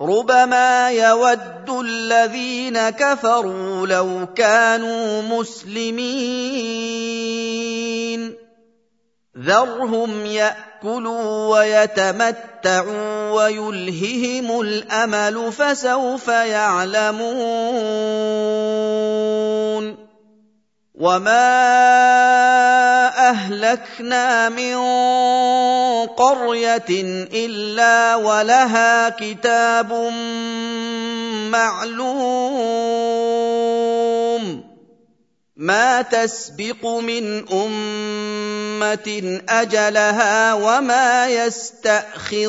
ربما يود الذين كفروا لو كانوا مسلمين. ذرهم يأكلوا ويتمتعوا ويلههم الأمل فسوف يعلمون. وما أهلكنا من قرية إلا ولها كتاب معلوم ما تسبق من أمة أجلها وما يستأخرون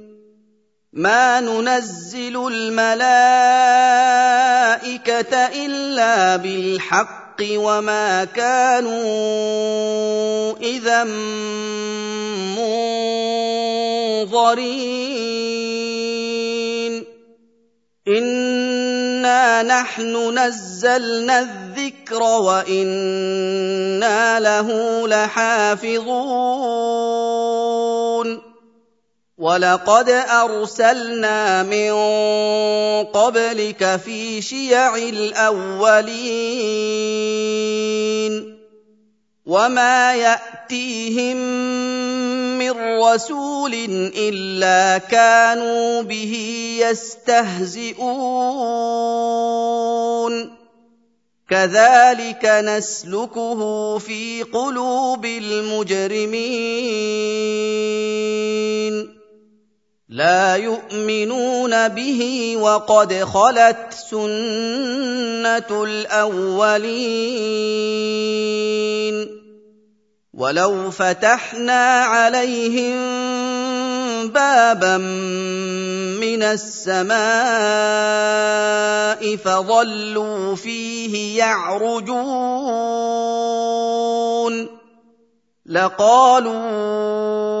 ما ننزل الملائكه الا بالحق وما كانوا اذا منظرين انا نحن نزلنا الذكر وأنا له لحافظون ولقد ارسلنا من قبلك في شيع الاولين وما ياتيهم من رسول الا كانوا به يستهزئون كذلك نسلكه في قلوب المجرمين لا يؤمنون به وقد خلت سنة الأولين ولو فتحنا عليهم بابا من السماء فظلوا فيه يعرجون لقالوا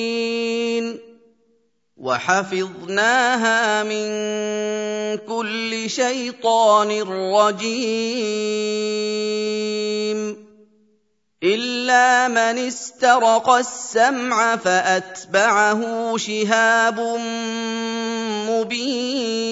وحفظناها من كل شيطان رجيم. إلا من استرق السمع فأتبعه شهاب مبين.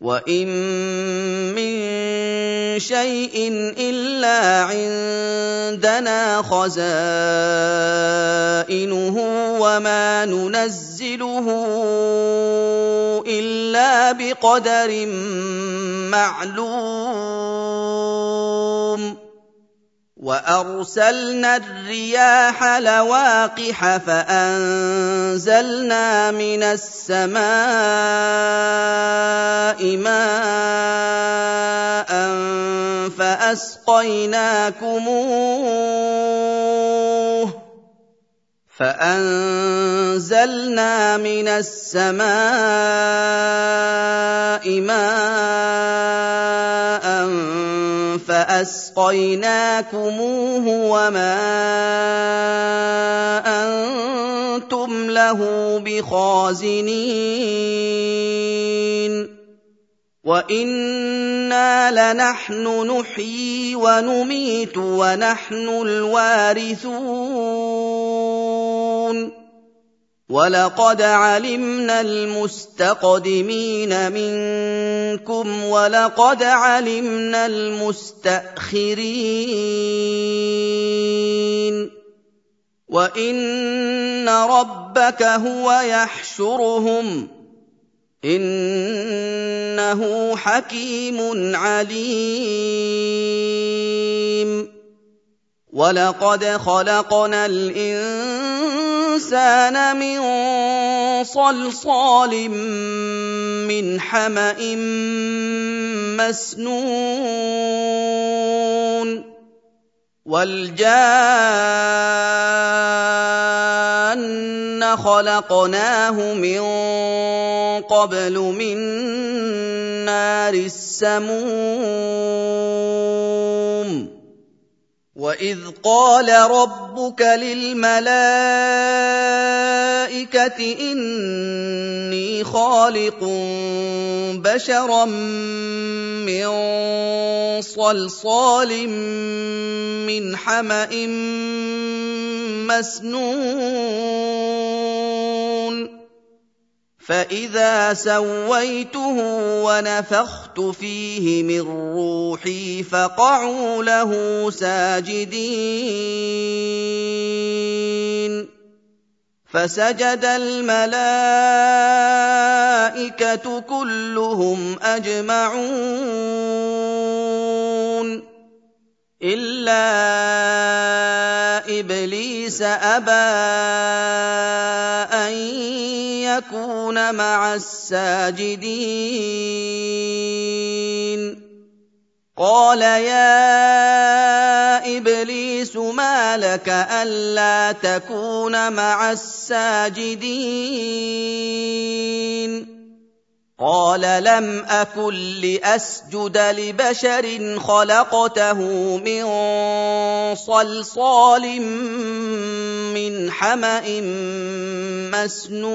وان من شيء الا عندنا خزائنه وما ننزله الا بقدر معلوم وارسلنا الرياح لواقح فانزلنا من السماء ماء فاسقيناكموه فانزلنا من السماء ماء فأسقيناكموه وما أنتم له بخازنين وإنا لنحن نحيي ونميت ونحن الوارثون ولقد علمنا المستقدمين منكم ولقد علمنا المستاخرين وان ربك هو يحشرهم انه حكيم عليم ولقد خلقنا الانسان من صلصال من حما مسنون والجان خلقناه من قبل من نار السموم واذ قال ربك للملائكه اني خالق بشرا من صلصال من حما مسنون فاذا سويته ونفخت فيه من روحي فقعوا له ساجدين فسجد الملائكه كلهم اجمعون الا ابليس ابى ان يكون مع الساجدين قال يا ابليس ما لك الا تكون مع الساجدين قال لم اكن لاسجد لبشر خلقته من صلصال من حما مسنون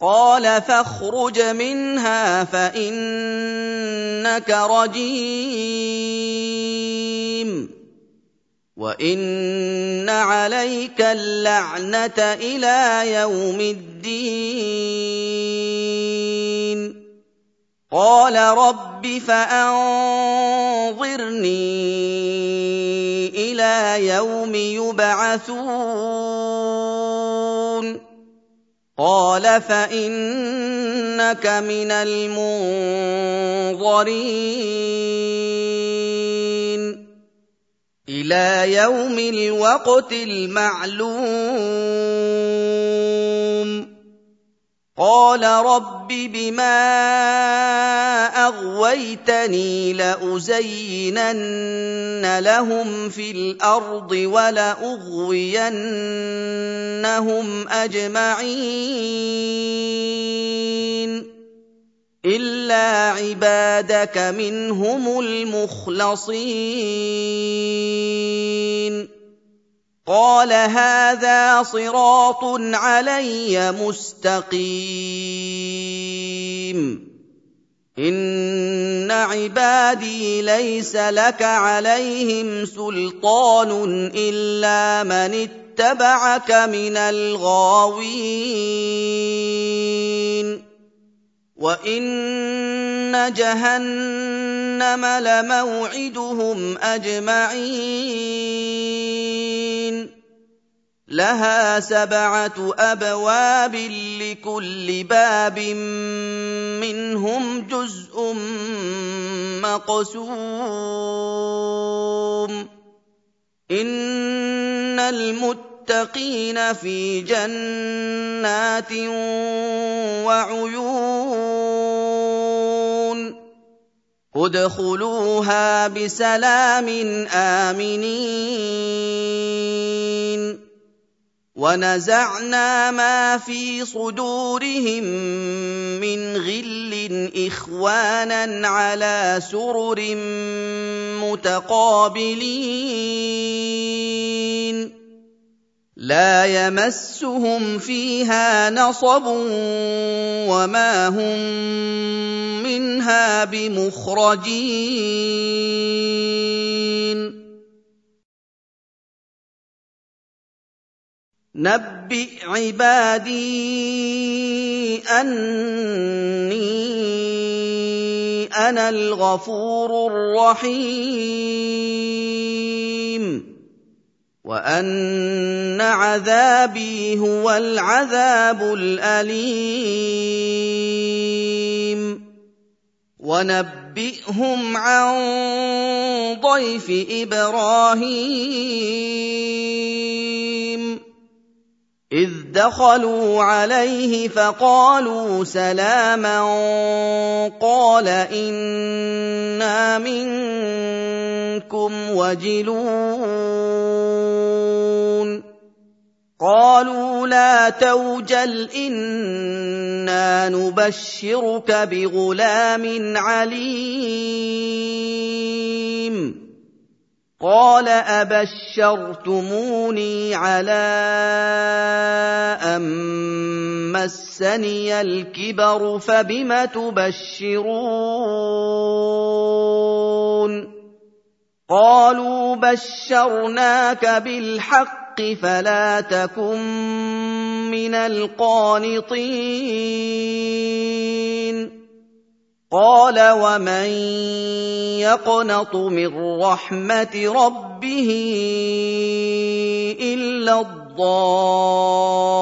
قال فاخرج منها فانك رجيم وان عليك اللعنه إلى يوم الدين قال رب فانظرني إلى يوم يبعثون قال فانك من المنظرين إلى يوم الوقت المعلوم. قال رب بما أغويتني لأزينن لهم في الأرض ولأغوينهم أجمعين. الا عبادك منهم المخلصين. قال هذا صراط علي مستقيم. ان عبادي ليس لك عليهم سلطان الا من اتبعك من الغاوين. وان جهنم لموعدهم اجمعين لها سبعه ابواب لكل باب منهم جزء مقسوم ان المتقين المتقين في جنات وعيون ادخلوها بسلام آمنين ونزعنا ما في صدورهم من غل إخوانا على سرر متقابلين لا يمسهم فيها نصب وما هم منها بمخرجين. نبئ عبادي أني أنا الغفور الرحيم. وان عذابي هو العذاب الاليم ونبئهم عن ضيف إبراهيم اذ دخلوا عليه فقالوا سلاما قال أنا منكم وجلون قالوا لا توجل إنا نبشرك بغلام عليم. قال أبشرتموني على أن مسني الكبر فبم تبشرون؟ قالوا بشرناك بالحق فلا تكن من القانطين. قال ومن يقنط من رحمة ربه إلا الضالون.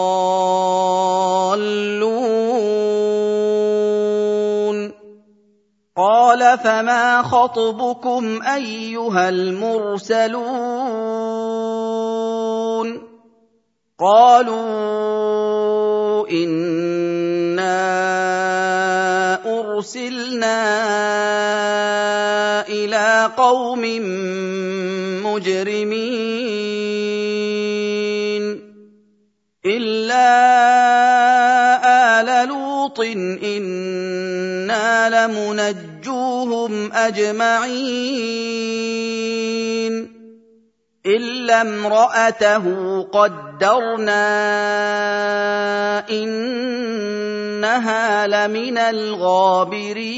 قال فما خطبكم أيها المرسلون؟ قالوا انا ارسلنا إلى قوم مجرمين الا ال لوط أنا لمنجوهم اجمعين الا امراته قدرنا انها لمن الغابرين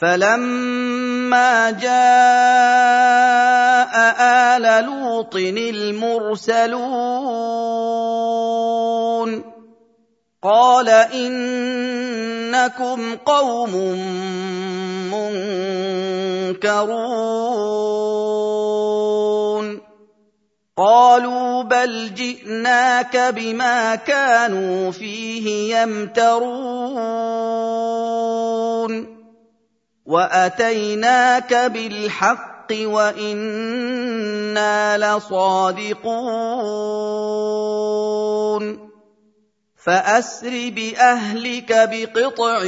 فلما جاء ال لوط المرسلون قال انكم قوم منكرون قالوا بل جئناك بما كانوا فيه يمترون واتيناك بالحق وأنا لصادقون فأسر بأهلك بقطع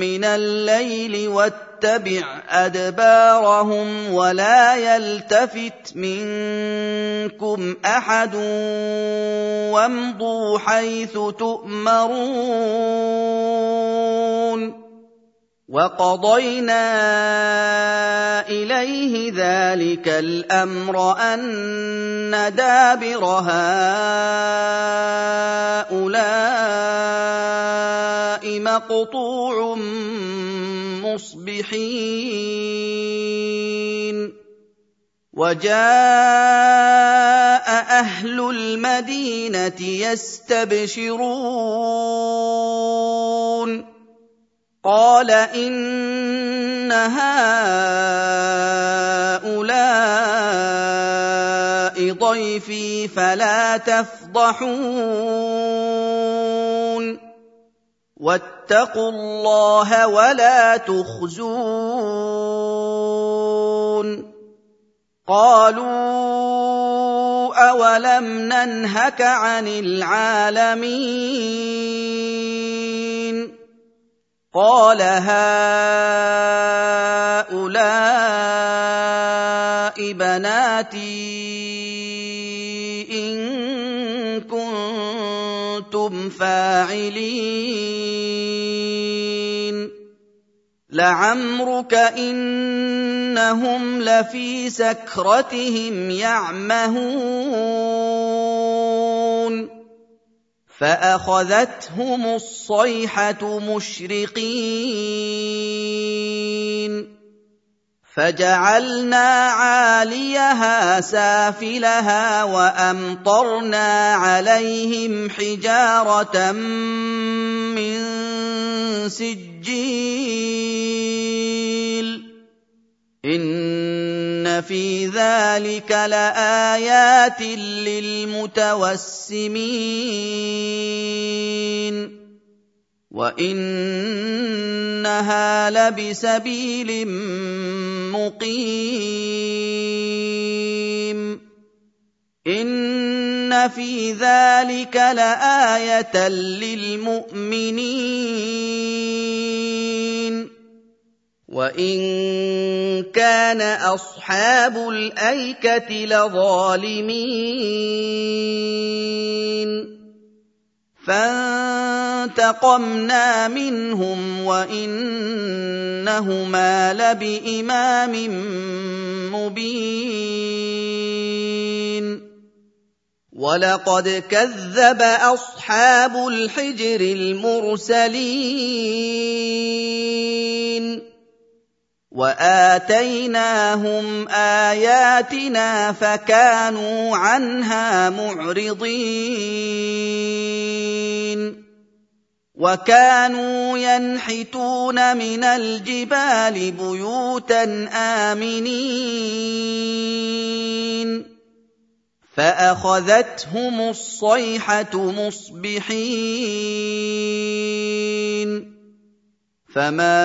من الليل واتبع أدبارهم ولا يلتفت منكم أحد وامضوا حيث تؤمرون وقضينا إليه ذلك الأمر أن دابر هؤلاء مقطوع مصبحين. وجاء أهل المدينة يستبشرون. قال إن هؤلاء ضيفي فلا تفضحون. واتقوا الله ولا تخزون. قالوا أولم ننهك عن العالمين؟ قال هؤلاء بناتي ان كنتم فاعلين لعمرك انهم لفي سكرتهم يعمهون فأخذتهم الصيحة مشرقين. فجعلنا عاليها سافلها وأمطرنا عليهم حجارة من سجيل. ان في ذلك لايات للمتوسمين وانها لبسبيل مقيم ان في ذلك لايه للمؤمنين وان كان اصحاب الايكه لظالمين فانتقمنا منهم وانهما لبامام مبين ولقد كذب اصحاب الحجر المرسلين وآتيناهم آياتنا فكانوا عنها معرضين. وكانوا ينحتون من الجبال بيوتا آمنين. فأخذتهم الصيحة مصبحين. فما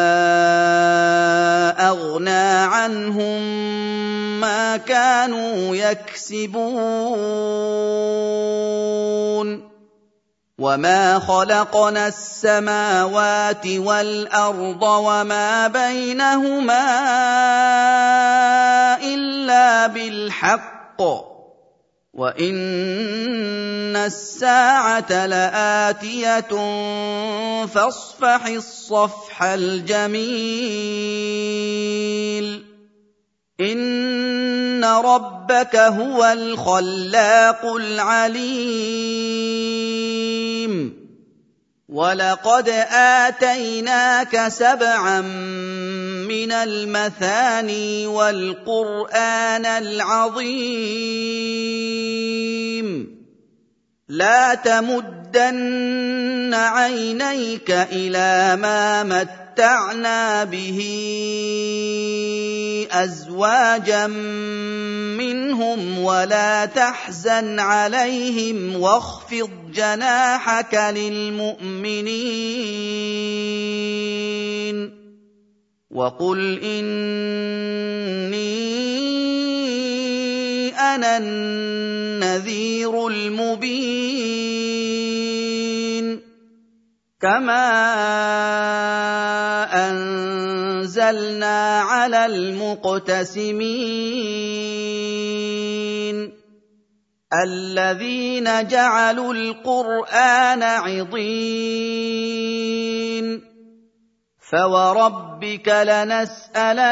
اغنى عنهم ما كانوا يكسبون وما خلقنا السماوات والارض وما بينهما الا بالحق وان الساعة لاتيه فاصفح الصفح الجميل ان ربك هو الخلاق العليم ولقد اتيناك سبعا من المثاني والقران العظيم لا تمدن عينيك إلى ما متعنا به ازواجا منهم ولا تحزن عليهم واخفض جناحك للمؤمنين وقل اني أنا النذير المبين كما انزلنا على المقتسمين الذين جعلوا القران عضين فوربك لنسالنهم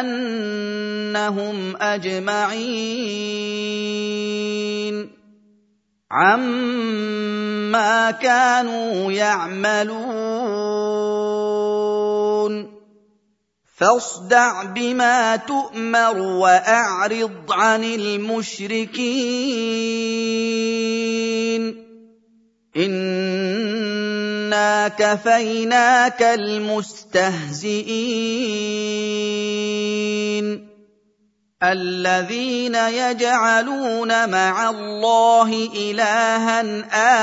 اجمعين عما كانوا يعملون فاصدع بما تؤمر واعرض عن المشركين انا كفيناك المستهزئين الذين يجعلون مع الله إلها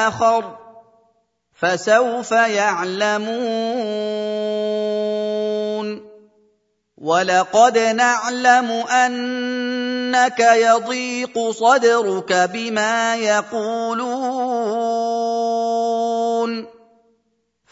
آخر فسوف يعلمون ولقد نعلم أنك يضيق صدرك بما يقولون